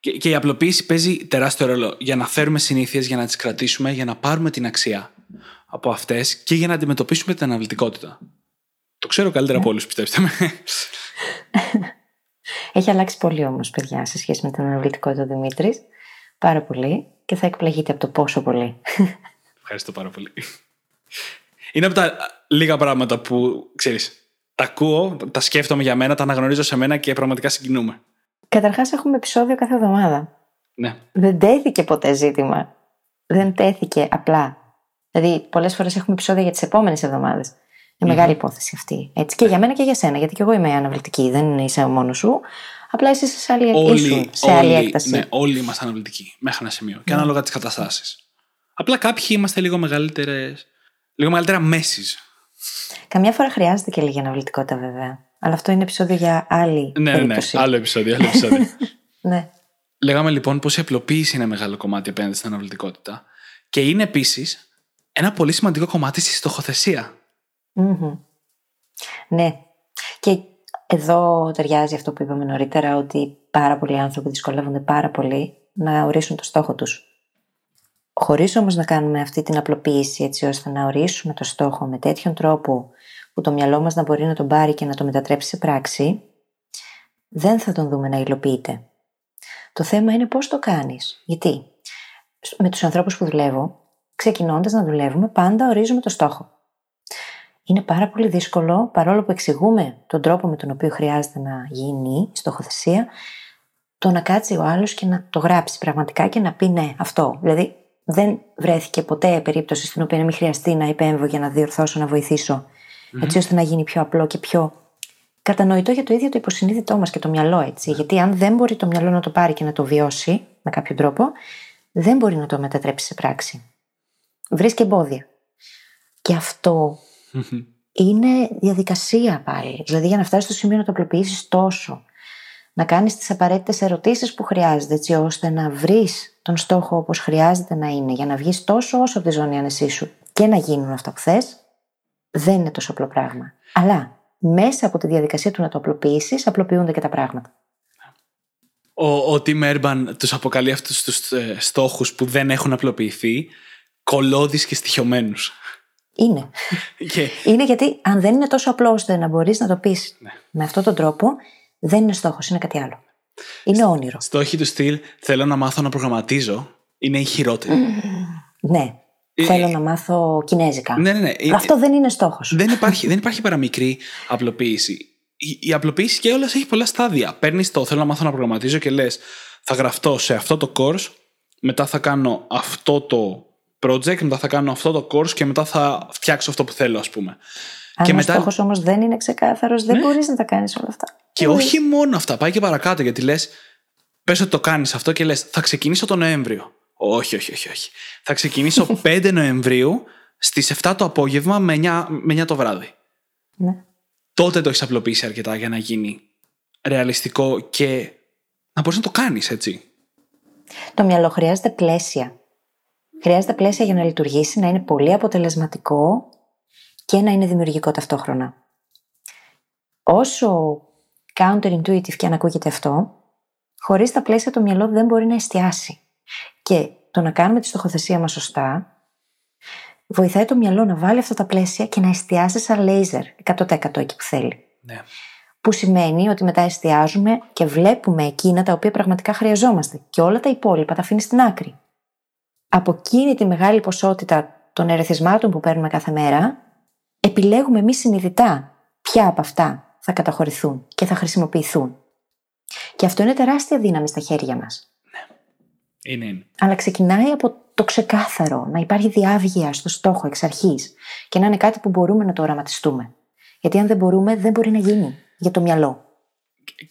Και, και η απλοποίηση παίζει τεράστιο ρόλο για να φέρουμε συνήθειες, για να τις κρατήσουμε, για να πάρουμε την αξία από αυτές και για να αντιμετωπίσουμε την αναβλητικότητα. Το ξέρω καλύτερα από όλους, πιστέψτε με. [laughs] Έχει αλλάξει πολύ όμως, παιδιά, σε σχέση με την αναβλητικότητα ο Δημήτρης. Πάρα πολύ. Και θα εκπλαγείτε από το πόσο πολύ. [laughs] Ευχαριστώ πάρα πολύ. Είναι από τα λίγα πράγματα που ξέρεις. Τα ακούω, τα σκέφτομαι για μένα, τα αναγνωρίζω σε μένα και πραγματικά συγκινούμε. Καταρχάς, έχουμε επεισόδιο κάθε εβδομάδα. Ναι. Δεν τέθηκε ποτέ ζήτημα. Δεν τέθηκε απλά. Δηλαδή, πολλές φορές έχουμε επεισόδια για τις επόμενες εβδομάδες. Είναι μεγάλη υπόθεση αυτή. Έτσι. Και για μένα και για σένα, γιατί και εγώ είμαι αναβλητική. Δεν είσαι μόνος σου. Απλά εσύ είσαι σε άλλη, ήσουν σε άλλη έκταση. ναι, όλοι είμαστε αναβλητικοί μέχρι ένα σημείο. Και ανάλογα τις καταστάσεις. Απλά κάποιοι είμαστε λίγο μεγαλύτερες. Λίγο μεγαλύτερα μέσεις. Καμιά φορά χρειάζεται και λίγη αναβλητικότητα, βέβαια. Αλλά αυτό είναι επεισόδιο για άλλη Ναι, ναι, ναι. περίπτωση. Άλλο επεισόδιο. Άλλο επεισόδιο. [laughs] Ναι. Λέγαμε λοιπόν πως η απλοποίηση είναι μεγάλο κομμάτι απέναντι στην αναβλητικότητα. Και είναι επίσης ένα πολύ σημαντικό κομμάτι στη στοχοθεσία. Μμμ. Ναι. Και εδώ ταιριάζει αυτό που είπαμε νωρίτερα, ότι πάρα πολλοί άνθρωποι δυσκολεύονται πάρα πολύ να ορίσουν το στόχο τους. Χωρίς όμως να κάνουμε αυτή την απλοποίηση έτσι ώστε να ορίσουμε το στόχο με τέτοιον τρόπο που το μυαλό μας να μπορεί να τον πάρει και να το μετατρέψει σε πράξη, δεν θα τον δούμε να υλοποιείται. Το θέμα είναι πώς το κάνεις. Γιατί; Με τους ανθρώπους που δουλεύω, ξεκινώντας να δουλεύουμε, πάντα ορίζουμε το στόχο. Είναι πάρα πολύ δύσκολο, παρόλο που εξηγούμε τον τρόπο με τον οποίο χρειάζεται να γίνει η στοχοθεσία, το να κάτσει ο άλλος και να το γράψει πραγματικά και να πει ναι, αυτό. Δηλαδή, δεν βρέθηκε ποτέ περίπτωση στην οποία να μην χρειαστεί να επέμβω για να διορθώσω, να βοηθήσω, έτσι ώστε να γίνει πιο απλό και πιο κατανοητό για το ίδιο το υποσυνείδητό μας και το μυαλό, έτσι. Γιατί αν δεν μπορεί το μυαλό να το πάρει και να το βιώσει με κάποιο τρόπο, δεν μπορεί να το μετατρέψει σε πράξη. Βρίσκει εμπόδια. Και αυτό είναι διαδικασία πάλι. Δηλαδή, για να φτάσεις στο σημείο να το απλοποιήσεις τόσο, να κάνεις τις απαραίτητες ερωτήσεις που χρειάζεται, έτσι ώστε να βρεις τον στόχο όπως χρειάζεται να είναι, για να βγεις τόσο όσο από τη ζώνη άνεσή σου και να γίνουν αυτά που θες, δεν είναι τόσο απλό πράγμα. Αλλά μέσα από τη διαδικασία του να το απλοποιήσεις, απλοποιούνται και τα πράγματα. Ο, ο Tim Urban τους αποκαλεί αυτούς τους ε, στόχους που δεν έχουν απλοποιηθεί κολόδεις και στοιχειωμένους. Είναι. και Είναι γιατί αν δεν είναι τόσο απλό ώστε να μπορείς να το πεις με αυτόν τον τρόπο, δεν είναι στόχος, είναι κάτι άλλο. Είναι όνειρο. στόχοι του στυλ θέλω να μάθω να προγραμματίζω είναι οι χειρότεροι. Ναι. Ε, Θέλω να μάθω κινέζικα. ναι, ναι, ναι. Ε, Αυτό δεν είναι στόχος. δεν, υπάρχει, δεν υπάρχει παραμικρή απλοποίηση. Η, η απλοποίηση και όλας έχει πολλά στάδια. Παίρνεις το θέλω να μάθω να προγραμματίζω και λες, θα γραφτώ σε αυτό το course, μετά θα κάνω αυτό το project, μετά θα κάνω αυτό το course και μετά θα φτιάξω αυτό που θέλω, ας πούμε. Αν και ο μετά- στόχος όμως δεν είναι ξεκάθαρος, δεν μπορείς να τα κάνεις όλα αυτά. Και όχι μόνο αυτά, πάει και παρακάτω γιατί λες, πες ότι το κάνεις αυτό και λες, θα ξεκινήσω τον Νοέμβριο. Όχι, όχι, όχι, όχι. Θα ξεκινήσω [laughs] 5 Νοεμβρίου στις 7 το απόγευμα με 9, με 9 το βράδυ. Ναι. Τότε το έχεις απλοποιήσει αρκετά για να γίνει ρεαλιστικό και να μπορείς να το κάνεις, έτσι. Το μυαλό χρειάζεται πλαίσια. Χρειάζεται πλαίσια για να λειτουργήσει, να είναι πολύ αποτελεσματικό και να είναι δημιουργικό ταυτόχρονα. Όσο counterintuitive και αν ακούγεται αυτό, χωρίς τα πλαίσια το μυαλό δεν μπορεί να εστιάσει. Και το να κάνουμε τη στοχοθεσία μας σωστά, βοηθάει το μυαλό να βάλει αυτά τα πλαίσια και να εστιάσει σαν λέιζερ 100% εκεί που θέλει. Ναι. Που σημαίνει ότι μετά εστιάζουμε και βλέπουμε εκείνα τα οποία πραγματικά χρειαζόμαστε. Και όλα τα υπόλοιπα τα αφήνεις στην άκρη. Από εκείνη τη μεγάλη ποσότητα των ερεθισμάτων που παίρνουμε κάθε μέρα, επιλέγουμε εμείς συνειδητά ποια από αυτά θα καταχωρηθούν και θα χρησιμοποιηθούν. Και αυτό είναι τεράστια δύναμη στα χέρια μας. Είναι, είναι. Αλλά ξεκινάει από το ξεκάθαρο, να υπάρχει διάβγεια στο στόχο εξ αρχής και να είναι κάτι που μπορούμε να το οραματιστούμε. Γιατί αν δεν μπορούμε, δεν μπορεί να γίνει για το μυαλό.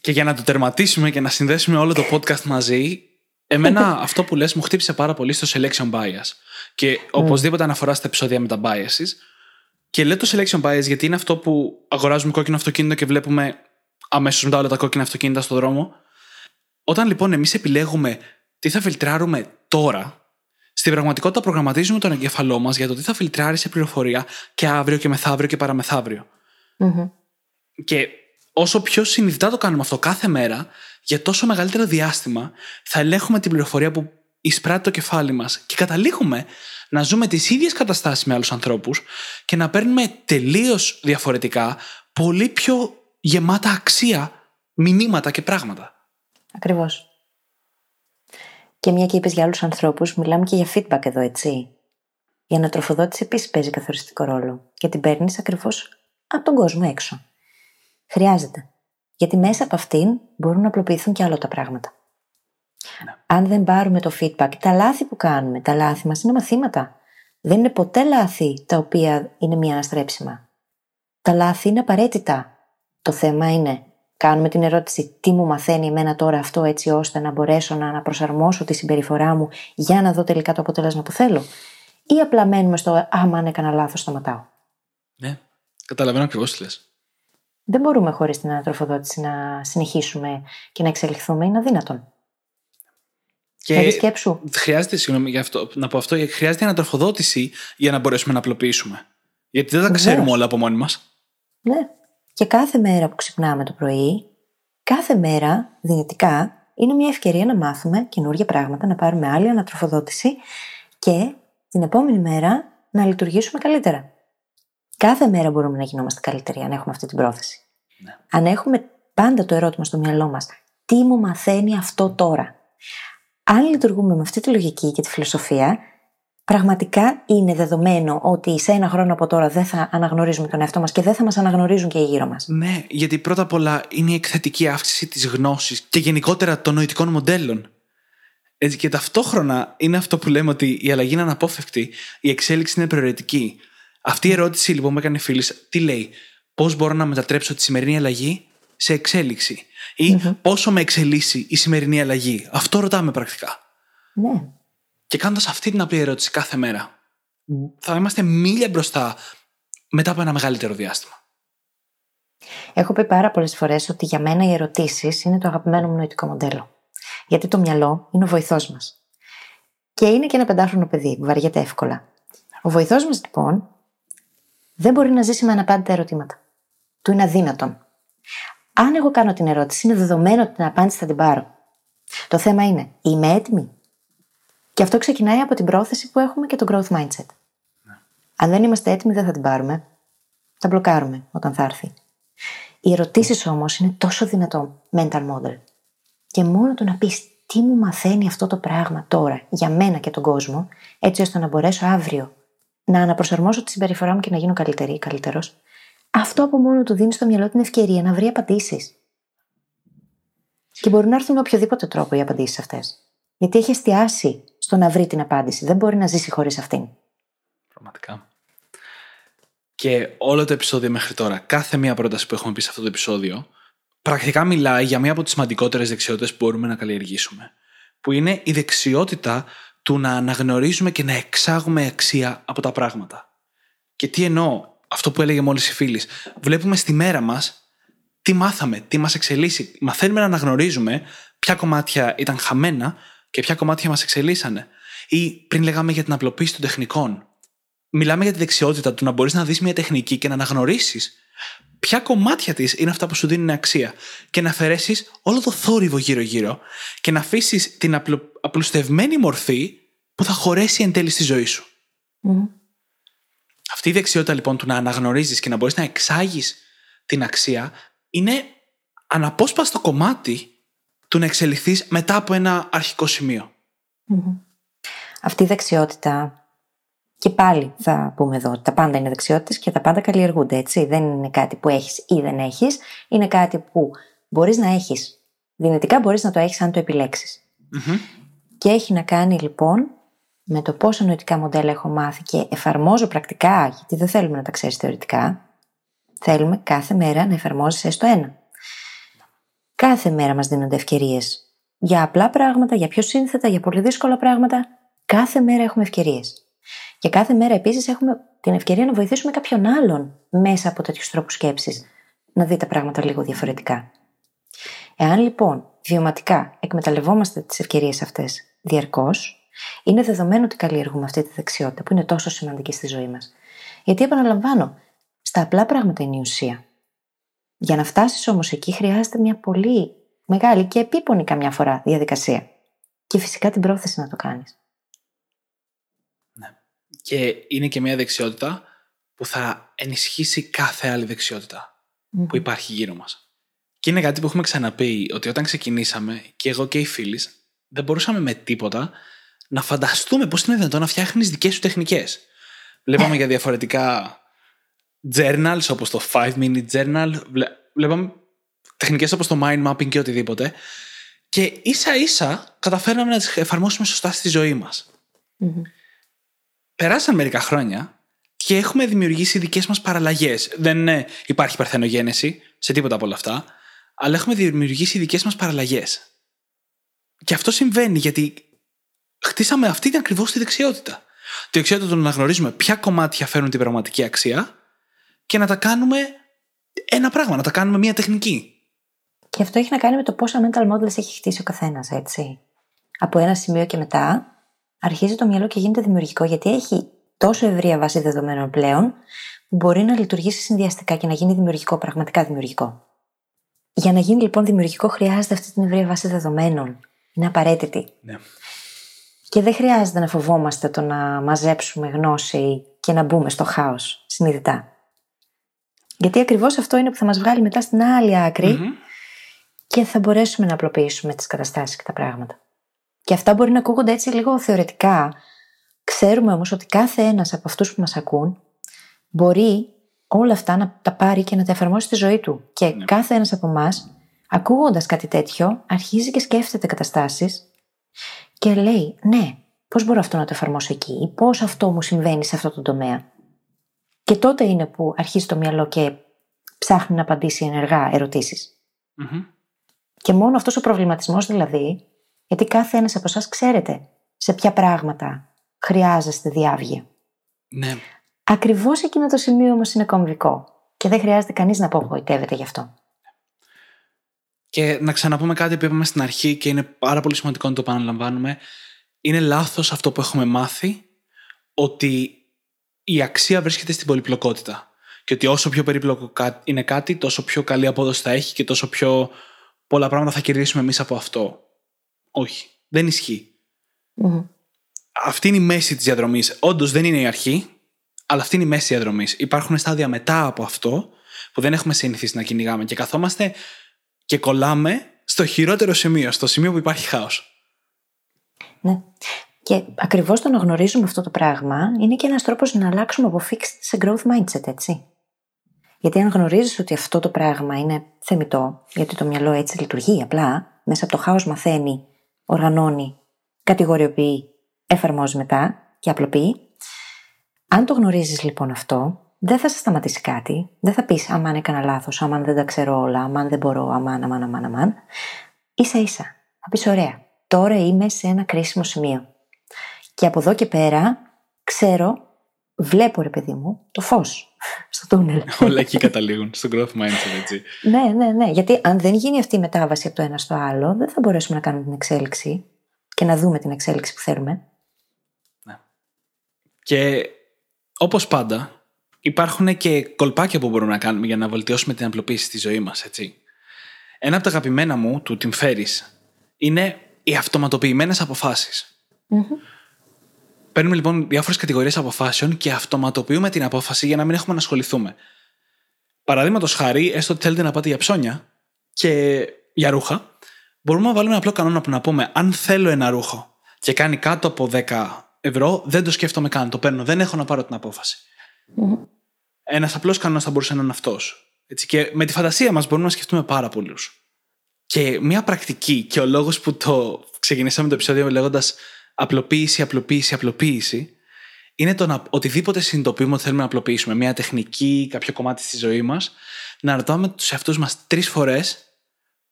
Και για να το τερματίσουμε και να συνδέσουμε όλο το podcast μαζί, εμένα αυτό που λες μου χτύπησε πάρα πολύ στο selection bias. Και οπωσδήποτε αναφορά στα επεισόδια με τα biases. Και λέω το selection bias γιατί είναι αυτό που αγοράζουμε κόκκινο αυτοκίνητο και βλέπουμε αμέσως μετά όλα τα κόκκινα αυτοκίνητα στον δρόμο. Όταν λοιπόν εμείς επιλέγουμε τι θα φιλτράρουμε τώρα, στην πραγματικότητα προγραμματίζουμε τον εγκέφαλό μας για το τι θα φιλτράρει σε πληροφορία και αύριο και μεθαύριο και παραμεθαύριο. Και όσο πιο συνειδητά το κάνουμε αυτό κάθε μέρα, για τόσο μεγαλύτερο διάστημα θα ελέγχουμε την πληροφορία που εισπράττει το κεφάλι μας και καταλήγουμε να ζούμε τις ίδιες καταστάσεις με άλλους ανθρώπους και να παίρνουμε τελείως διαφορετικά, πολύ πιο γεμάτα αξία μηνύματα και πράγματα. Ακριβώς. Και μια και είπες για άλλους ανθρώπους, μιλάμε και για feedback εδώ, έτσι. Η ανατροφοδότηση επίσης παίζει καθοριστικό ρόλο και την παίρνεις ακριβώς από τον κόσμο έξω. Χρειάζεται. Γιατί μέσα από αυτήν μπορούν να απλοποιηθούν και άλλο τα πράγματα. Ναι. Αν δεν πάρουμε το feedback, τα λάθη που κάνουμε, τα λάθη μας είναι μαθήματα. Δεν είναι ποτέ λάθη τα οποία είναι μία αναστρέψιμα. Τα λάθη είναι απαραίτητα. Το θέμα είναι, κάνουμε την ερώτηση τι μου μαθαίνει εμένα τώρα αυτό έτσι ώστε να μπορέσω να αναπροσαρμόσω τη συμπεριφορά μου για να δω τελικά το αποτέλεσμα που θέλω. Ή απλά μένουμε στο άμα αν έκανα λάθος σταματάω. Ναι, καταλαβαίνω ακριβώς τι λες. Δεν μπορούμε χωρίς την ανατροφοδότηση να συνεχίσουμε και να εξελιχθούμε, είναι αδύνατον. Και Δηλαδή σκέψου. χρειάζεται, συγγνώμη, για αυτό, να πω αυτό, χρειάζεται ανατροφοδότηση για να μπορέσουμε να απλοποιήσουμε. Γιατί δεν τα Βεβαίως. ξέρουμε όλα από μόνοι μας. Ναι. Και κάθε μέρα που ξυπνάμε το πρωί, κάθε μέρα δυνητικά είναι μια ευκαιρία να μάθουμε καινούργια πράγματα, να πάρουμε άλλη ανατροφοδότηση και την επόμενη μέρα να λειτουργήσουμε καλύτερα. Κάθε μέρα μπορούμε να γινόμαστε καλύτεροι αν έχουμε αυτή την πρόθεση. Ναι. Αν έχουμε πάντα το ερώτημα στο μυαλό μας, τι μου μαθαίνει αυτό τώρα; Αν λειτουργούμε με αυτή τη λογική και τη φιλοσοφία, πραγματικά είναι δεδομένο ότι σε ένα χρόνο από τώρα δεν θα αναγνωρίζουμε τον εαυτό μας και δεν θα μας αναγνωρίζουν και οι γύρω μας. Ναι, γιατί πρώτα απ' όλα είναι η εκθετική αύξηση της γνώσης και γενικότερα των νοητικών μοντέλων. Έτσι, και ταυτόχρονα είναι αυτό που λέμε ότι η αλλαγή είναι αναπόφευκτη, η εξέλιξη είναι προαιρετική. Αυτή η ερώτηση λοιπόν που έκανε η φίλης, τι λέει, Πώς μπορώ να μετατρέψω τη σημερινή αλλαγή σε εξέλιξη, ή πόσο με εξελίσσει η σημερινή αλλαγή; Αυτό ρωτάμε πρακτικά. Ναι. Και κάνοντας αυτή την απλή ερώτηση κάθε μέρα, θα είμαστε μίλια μπροστά μετά από ένα μεγαλύτερο διάστημα. Έχω πει πάρα πολλές φορές ότι για μένα οι ερωτήσεις είναι το αγαπημένο μου νοητικό μοντέλο. Γιατί το μυαλό είναι ο βοηθός μας. Και είναι και ένα πεντάχρονο παιδί που βαριέται εύκολα. Ο βοηθός μας λοιπόν δεν μπορεί να ζήσει με αναπάντητα ερωτήματα. Του είναι αδύνατον. Αν εγώ κάνω την ερώτηση, είναι δεδομένο ότι την απάντηση θα την πάρω. Το θέμα είναι, είμαι έτοιμη; Και αυτό ξεκινάει από την πρόθεση που έχουμε και το growth mindset. Αν δεν είμαστε έτοιμοι, δεν θα την πάρουμε. Θα μπλοκάρουμε όταν θα έρθει. Οι ερωτήσεις όμως είναι τόσο δυνατό mental model. Και μόνο το να πεις τι μου μαθαίνει αυτό το πράγμα τώρα για μένα και τον κόσμο, έτσι ώστε να μπορέσω αύριο να αναπροσαρμόσω τη συμπεριφορά μου και να γίνω καλύτερη ή καλύτερος, αυτό από μόνο του δίνει στο μυαλό την ευκαιρία να βρει απαντήσεις. Και μπορούν να έρθουν με οποιοδήποτε τρόπο οι απαντήσεις αυτές. Γιατί έχει εστιάσει στο να βρει την απάντηση. Δεν μπορεί να ζήσει χωρίς αυτήν. Πραγματικά. Και όλο το επεισόδιο μέχρι τώρα, κάθε μία πρόταση που έχουμε πει σε αυτό το επεισόδιο, πρακτικά μιλάει για μία από τις σημαντικότερες δεξιότητες που μπορούμε να καλλιεργήσουμε. Που είναι η δεξιότητα του να αναγνωρίζουμε και να εξάγουμε αξία από τα πράγματα. Και τι εννοώ, αυτό που έλεγε μόλις η φίλης, βλέπουμε στη μέρα μας τι μάθαμε, τι μας εξελίσσει. Μαθαίνουμε να αναγνωρίζουμε ποια κομμάτια ήταν χαμένα και ποια κομμάτια μας εξελίσσανε. Ή πριν λέγαμε για την απλοποίηση των τεχνικών. Μιλάμε για τη δεξιότητα του να μπορείς να δεις μια τεχνική και να αναγνωρίσεις ποια κομμάτια της είναι αυτά που σου δίνουν αξία. Και να αφαιρέσεις όλο το θόρυβο γύρω-γύρω και να αφήσεις την απλο... απλουστευμένη μορφή που θα χωρέσει εν τέλει στη ζωή σου. Αυτή η δεξιότητα λοιπόν του να αναγνωρίζεις και να μπορείς να εξάγεις την αξία είναι αναπόσπαστο κομμάτι του να εξελιχθείς μετά από ένα αρχικό σημείο. Αυτή η δεξιότητα Και πάλι θα πούμε εδώ ότι τα πάντα είναι δεξιότητες και τα πάντα καλλιεργούνται, έτσι. Δεν είναι κάτι που έχεις ή δεν έχεις. Είναι κάτι που μπορείς να έχεις. Δυνητικά μπορείς να το έχεις αν το επιλεξει Και έχει να κάνει λοιπόν με το πόσα νοητικά μοντέλα έχω μάθει και εφαρμόζω πρακτικά, γιατί δεν θέλουμε να τα ξέρεις θεωρητικά. Θέλουμε κάθε μέρα να εφαρμόζεις έστω ένα. Κάθε μέρα μας δίνονται ευκαιρίες για απλά πράγματα, για πιο σύνθετα, για πολύ δύσκολα πράγματα. Κάθε μέρα έχουμε ευκαιρίες. Και κάθε μέρα επίσης έχουμε την ευκαιρία να βοηθήσουμε κάποιον άλλον μέσα από τέτοιους τρόπους σκέψης να δει τα πράγματα λίγο διαφορετικά. Εάν λοιπόν βιωματικά εκμεταλλευόμαστε τις ευκαιρίες αυτές διαρκώς, είναι δεδομένο ότι καλλιεργούμε αυτή τη δεξιότητα που είναι τόσο σημαντική στη ζωή μας. Γιατί επαναλαμβάνω, στα απλά πράγματα είναι η ουσία. Για να φτάσεις όμως εκεί χρειάζεται μια πολύ μεγάλη και επίπονη καμιά φορά διαδικασία. Και φυσικά την πρόθεση να το κάνεις. Ναι. Και είναι και μια δεξιότητα που θα ενισχύσει κάθε άλλη που υπάρχει γύρω μας. Και είναι κάτι που έχουμε ξαναπεί ότι όταν ξεκινήσαμε και εγώ και οι φίλοι δεν μπορούσαμε με τίποτα να φανταστούμε πώς είναι δυνατόν να φτιάχνεις δικές σου τεχνικές. Βλέπαμε για διαφορετικά journals όπως το 5 minute journal, βλέπαμε τεχνικές όπως το mind mapping και οτιδήποτε. Και ίσα ίσα καταφέραμε να τις εφαρμόσουμε σωστά στη ζωή μας. Περάσαν μερικά χρόνια και έχουμε δημιουργήσει δικές μας παραλλαγές. Δεν υπάρχει παρθενογένεση σε τίποτα από όλα αυτά, αλλά έχουμε δημιουργήσει δικές μας παραλλαγές. Και αυτό συμβαίνει γιατί χτίσαμε αυτή την ακριβώς τη δεξιότητα. Τη δεξιότητα του να γνωρίζουμε ποια κομμάτια φέρνουν την πραγματική αξία και να τα κάνουμε ένα πράγμα, να τα κάνουμε μία τεχνική. Και αυτό έχει να κάνει με το πόσα mental models έχει χτίσει ο καθένας, έτσι. Από ένα σημείο και μετά αρχίζει το μυαλό και γίνεται δημιουργικό, γιατί έχει τόσο ευρία βάση δεδομένων πλέον, που μπορεί να λειτουργήσει συνδυαστικά και να γίνει δημιουργικό, πραγματικά δημιουργικό. Για να γίνει λοιπόν δημιουργικό, χρειάζεται αυτή την ευρία βάση δεδομένων. Είναι απαραίτητη. Ναι. Και δεν χρειάζεται να φοβόμαστε το να μαζέψουμε γνώση και να μπούμε στο χάος συνειδητά. Γιατί ακριβώς αυτό είναι που θα μας βγάλει μετά στην άλλη και θα μπορέσουμε να απλοποιήσουμε τις καταστάσεις και τα πράγματα. Και αυτά μπορεί να ακούγονται έτσι λίγο θεωρητικά. Ξέρουμε όμως ότι κάθε ένας από αυτούς που μας ακούν μπορεί όλα αυτά να τα πάρει και να τα εφαρμόσει στη ζωή του. Και ναι. κάθε ένας από εμάς, ακούγοντας κάτι τέτοιο, αρχίζει και σκέφτεται καταστάσεις και λέει, Ναι, πώς μπορώ αυτό να το εφαρμόσω εκεί, ή πώς αυτό μου συμβαίνει σε αυτό το τομέα. Και τότε είναι που αρχίζει το μυαλό και ψάχνει να απαντήσει ενεργά Και μόνο αυτός ο προβληματισμός δηλαδή, γιατί κάθε ένας από εσάς ξέρετε σε ποια πράγματα χρειάζεστε διάβγεια. Ναι. Ακριβώς εκείνο το σημείο όμως είναι κομβικό. Και δεν χρειάζεται κανείς να απογοητεύεται γι' αυτό. Και να ξαναπούμε κάτι που είπαμε στην αρχή και είναι πάρα πολύ σημαντικό να το επαναλαμβάνουμε. Είναι λάθος αυτό που έχουμε μάθει ότι η αξία βρίσκεται στην πολυπλοκότητα. Και ότι όσο πιο περίπλοκο είναι κάτι, τόσο πιο καλή απόδοση θα έχει και τόσο πιο πολλά πράγματα θα κερδίσουμε εμείς από αυτό. Όχι. Δεν ισχύει. Αυτή είναι η μέση της διαδρομής. Όντως δεν είναι η αρχή, αλλά αυτή είναι η μέση διαδρομής. Υπάρχουν στάδια μετά από αυτό που δεν έχουμε συνηθίσει να κυνηγάμε και καθόμαστε και κολλάμε στο χειρότερο σημείο, στο σημείο που υπάρχει χάος. Ναι. Και ακριβώς το να γνωρίζουμε αυτό το πράγμα είναι και ένας τρόπος να αλλάξουμε από fixed σε growth mindset, έτσι. Γιατί αν γνωρίζεις ότι αυτό το πράγμα είναι θεμητό, γιατί το μυαλό έτσι λειτουργεί απλά, μέσα από το χάος μαθαίνει, οργανώνει, κατηγοριοποιεί, εφαρμόζει μετά και απλοποιεί. Αν το γνωρίζεις λοιπόν αυτό, δεν θα σε σταματήσει κάτι. Δεν θα πεις αμάν έκανα λάθος, αμάν δεν τα ξέρω όλα, αμάν δεν μπορώ, αμάν, αμάν, αμάν, αμάν. σα ίσα. Θα πεις ωραία. Τώρα είμαι σε ένα κρίσιμο σημείο. Και από εδώ και πέρα ξέρω, βλέπω ρε παιδί μου, το φως στο τούνελ. Όλα εκεί καταλήγουν, στο growth mindset, έτσι. ναι, ναι, ναι. Γιατί αν δεν γίνει αυτή η μετάβαση από το ένα στο άλλο, δεν θα μπορέσουμε να κάνουμε την εξέλιξη και να δούμε την εξέλιξη που θέλουμε. Ναι. Και όπως πάντα, υπάρχουν και κολπάκια που μπορούμε να κάνουμε για να βελτιώσουμε την απλοποίηση στη ζωή μας, έτσι. Ένα από τα αγαπημένα μου, του Tim Ferris, είναι οι αυτοματοποιημένες αποφάσεις. Παίρνουμε λοιπόν διάφορες κατηγορίες αποφάσεων και αυτοματοποιούμε την απόφαση για να μην έχουμε να ασχοληθούμε. Παραδείγματος χάρη, έστω ότι θέλετε να πάτε για ψώνια και για ρούχα, μπορούμε να βάλουμε ένα απλό κανόνα που να πούμε αν θέλω ένα ρούχο και κάνει κάτω από 10 ευρώ, δεν το σκέφτομαι καν. Το παίρνω. Δεν έχω να πάρω την απόφαση. Mm-hmm. Ένας απλός κανόνας θα μπορούσε να είναι αυτός. Και με τη φαντασία μας μπορούμε να σκεφτούμε πάρα πολλούς. Και μια πρακτική και ο λόγος που το ξεκινήσαμε το επεισόδιο λέγοντας απλοποίηση, απλοποίηση, απλοποίηση, είναι το να οτιδήποτε συνειδητοποιούμε ότι θέλουμε να απλοποιήσουμε, μια τεχνική, κάποιο κομμάτι στη ζωή μας, να ρωτάμε τους εαυτούς μας τρεις φορές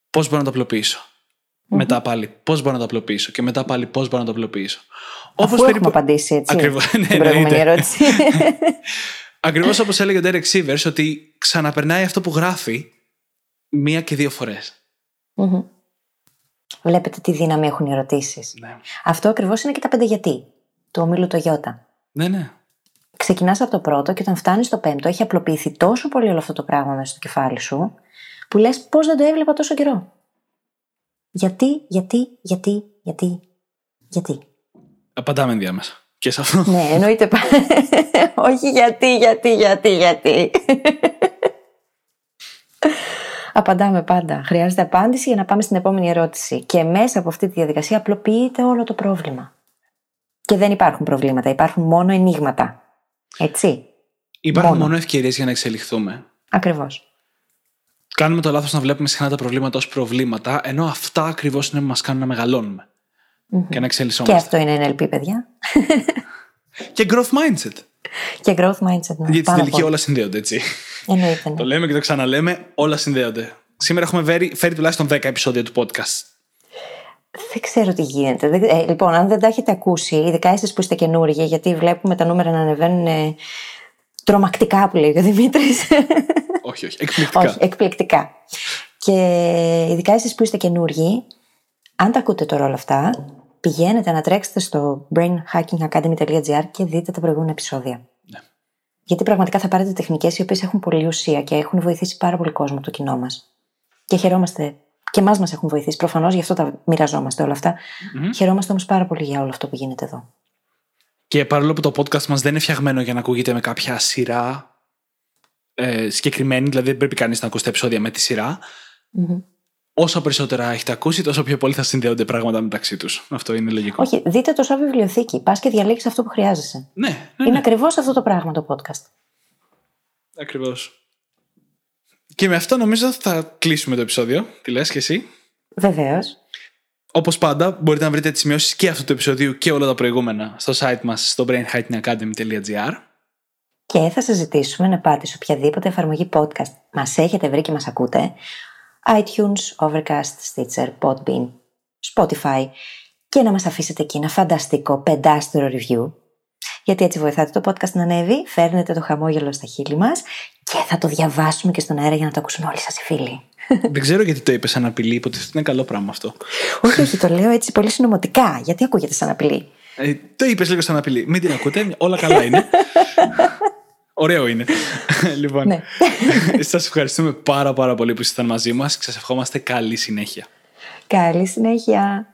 πώς μπορώ να το απλοποιήσω. Mm-hmm. Μετά πάλι πώς μπορώ να το απλοποιήσω. Και μετά πάλι πώς μπορώ να το απλοποιήσω. Όπως περίπου... έχουμε απαντήσει έτσι. Ακριβώς. [laughs] Ναι, την προηγούμενη ερώτηση. [laughs] Ακριβώς όπως έλεγε ο Derek Sivers, ότι ξαναπερνάει αυτό που γράφει μία και δύο φορές. Mm-hmm. Βλέπετε τι δύναμη έχουν οι ερωτήσεις. Ναι. Αυτό ακριβώς είναι και τα πέντε γιατί. Το ομίλου το Ιώτα. Ναι, ναι. Ξεκινάς από το πρώτο και όταν φτάνεις στο πέμπτο, έχει απλοποιηθεί τόσο πολύ όλο αυτό το πράγμα μέσα στο κεφάλι σου, που λες πώς δεν το έβλεπα τόσο καιρό. Γιατί, γιατί, γιατί, γιατί, γιατί. Απαντάμε ενδιάμεσα. Και σε αυτό. Ναι, εννοείται. [laughs] Όχι γιατί, γιατί, γιατί, γιατί. Απαντάμε πάντα. Χρειάζεται απάντηση για να πάμε στην επόμενη ερώτηση. Και μέσα από αυτή τη διαδικασία απλοποιείται όλο το πρόβλημα. Και δεν υπάρχουν προβλήματα, υπάρχουν μόνο ενίγματα. Έτσι. Υπάρχουν μόνο, μόνο ευκαιρίες για να εξελιχθούμε. Ακριβώς. Κάνουμε το λάθος να βλέπουμε συχνά τα προβλήματα ως προβλήματα, ενώ αυτά ακριβώς είναι που μας κάνουν να μεγαλώνουμε. Mm-hmm. Και να εξελισσόμαστε. Και αυτό είναι NLP, παιδιά. [laughs] και growth mindset. Και growth mindset, ναι. Γιατί στην τελική όλα συνδέονται, έτσι. Εννοείται. Ναι. Το λέμε και το ξαναλέμε, όλα συνδέονται. Σήμερα έχουμε φέρει, φέρει τουλάχιστον 10 επεισόδια του podcast. Δεν ξέρω τι γίνεται. Ε, λοιπόν, αν δεν τα έχετε ακούσει, ειδικά εσείς που είστε καινούργοι, γιατί βλέπουμε τα νούμερα να ανεβαίνουν ε, τρομακτικά, που λέει ο Δημήτρης. όχι, όχι. Εκπληκτικά. όχι, εκπληκτικά. Και ειδικά εσείς που είστε καινούργοι, αν τα ακούτε τώρα όλα αυτά, πηγαίνετε να τρέξετε στο brainhackingacademy.gr και δείτε τα προηγούμενα επεισόδια. Ναι. Γιατί πραγματικά θα πάρετε τεχνικές οι οποίες έχουν πολύ ουσία και έχουν βοηθήσει πάρα πολύ κόσμο το κοινό μας. Και χαιρόμαστε. Και εμάς μας έχουν βοηθήσει. Προφανώς γι' αυτό τα μοιραζόμαστε όλα αυτά. Mm-hmm. Χαιρόμαστε όμως πάρα πολύ για όλο αυτό που γίνεται εδώ. Και παρόλο που το podcast μας δεν είναι φτιαγμένο για να ακούγεται με κάποια σειρά ε, συγκεκριμένη, δηλαδή δεν πρέπει κανείς να ακούσει τα επεισόδια με τη σειρά. Mm-hmm όσο περισσότερα έχετε ακούσει, τόσο πιο πολύ θα συνδέονται πράγματα μεταξύ τους. Αυτό είναι λογικό. Όχι, δείτε το σαν βιβλιοθήκη. Πας και διαλέγεις αυτό που χρειάζεσαι. Ναι, ναι, ναι. Είναι ακριβώς αυτό το πράγμα το podcast. Ακριβώς. Και με αυτό νομίζω θα κλείσουμε το επεισόδιο. Τι λες και εσύ; Βεβαίως. Όπως πάντα, μπορείτε να βρείτε τις σημειώσεις και αυτού του επεισοδίου και όλα τα προηγούμενα στο site μας στο brainhackingacademy.gr. Και θα σας ζητήσουμε να πάτε σε οποιαδήποτε εφαρμογή podcast μας έχετε βρει και μας ακούτε, iTunes, Overcast, Stitcher, Podbean, Spotify και να μας αφήσετε εκεί ένα φανταστικό πεντάστερο review γιατί έτσι βοηθάτε το podcast να ανέβει, φέρνετε το χαμόγελο στα χείλη μας και θα το διαβάσουμε και στον αέρα για να το ακούσουν όλοι σας οι φίλοι. [laughs] Δεν ξέρω γιατί το είπες σαν απειλή, υποτίθεται είναι καλό πράγμα αυτό. όχι, όχι, το λέω έτσι πολύ συνωμοτικά. Γιατί ακούγεται σαν απειλή; Ε, το είπες λίγο σαν απειλή. Μην την ακούτε, όλα καλά είναι. [laughs] Ωραίο είναι. [laughs] λοιπόν, ναι. [laughs] σας ευχαριστούμε πάρα πάρα πολύ που ήσασταν μαζί μας και σας ευχόμαστε καλή συνέχεια. Καλή συνέχεια.